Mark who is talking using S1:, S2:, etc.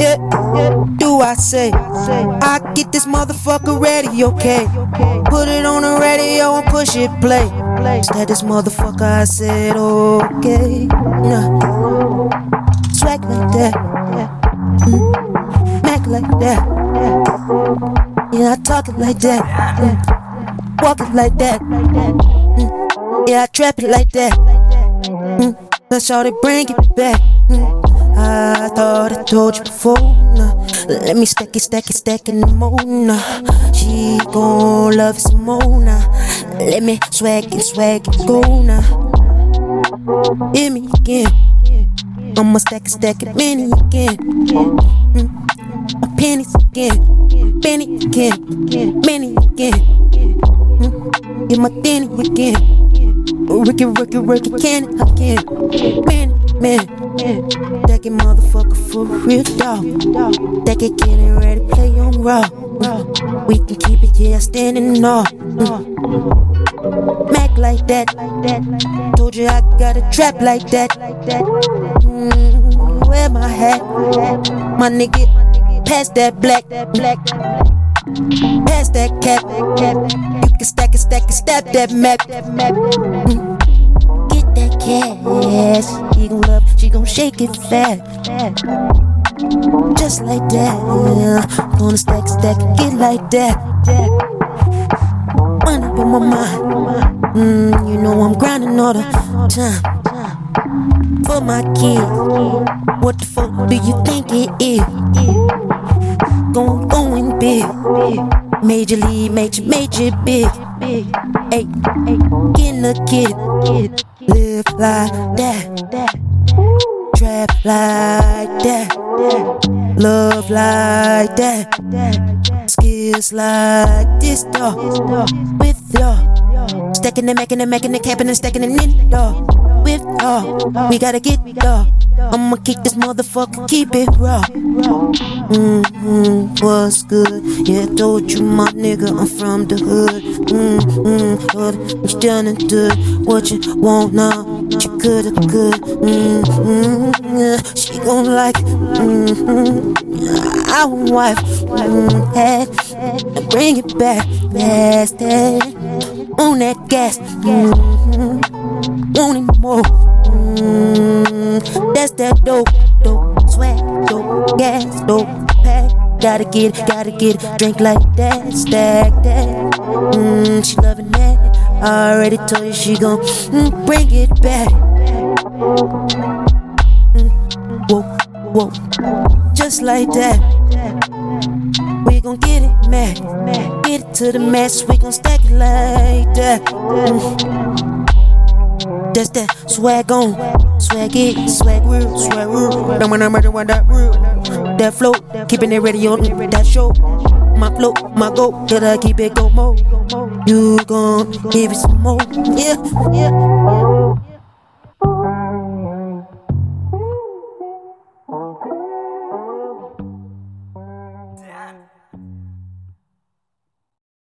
S1: Yeah, do I say? I get this motherfucker ready, okay? Put it on the radio and push it play. Instead, this motherfucker, I said, okay. Nah. Swag like that. Mm. Mac like that. Yeah, I talk it like that. Mm. Walk it like that. Mm. Yeah, I trap it like that. Mm. How they bring it back. Mm. I thought I told you before. Nah. Let me stack it, stack it, stack it more. Nah. She gon' love some more. Nah. Let me swag it, swag it, go now. Hear me again. I'ma stack it, stack it, many again. Mm. My pennies again, penny again, many again. Mm. Get my penny again. Ricky, Ricky, Ricky, can again. Man, man, get motherfucker for real dog. That get getting ready play on raw. We can keep it, yeah, standing. Mm. Mac like that. Told you I got a trap like that. Mm, wear my hat, my nigga. Pass that black, that black. Pass that cap. You can stack it, stack it, map. That map, Mm. That cash. Gon' love, she gon' shake it fat. Just like that. Gonna stack, stack, get like that. Money on my mind. Mm, you know I'm grinding all the time. For my kids. What the fuck do you think it is? Going, going big. Major league, major, major big. Hey, getting a kid. Live like that. Trap like that. Love like that. Skills like this, dog. With y'all. Stacking and making and making and capping and stacking and in. With y'all. We gotta get, dog. I'ma kick this motherfucker, keep it raw. Mm-hmm, what's good? Yeah, told you, my nigga, I'm from the hood. Mm-hmm, but you done it good. What you want now? What you could have good. Mm-hmm, yeah, she gon' like. Mm-hmm, I want wife. Mm-hmm, head, bring it back, fast, on that gas. Mm-hmm, wanting more. Mm, that's that dope, Gotta get it, gotta get it, drink like that, stack that. Mm, she loving that. I already told you she gon' mm, bring it back. Mm, whoa, whoa, just like that. We gon' get it, man. Get it to the max, we gon' stack it like that. Mm. That's that swag on, swag it, swag real, swag real. Don't wanna murder that real. That flow, keeping it ready on that show. My flow, my go, gotta keep it go more. You gon' give it some more, yeah, yeah.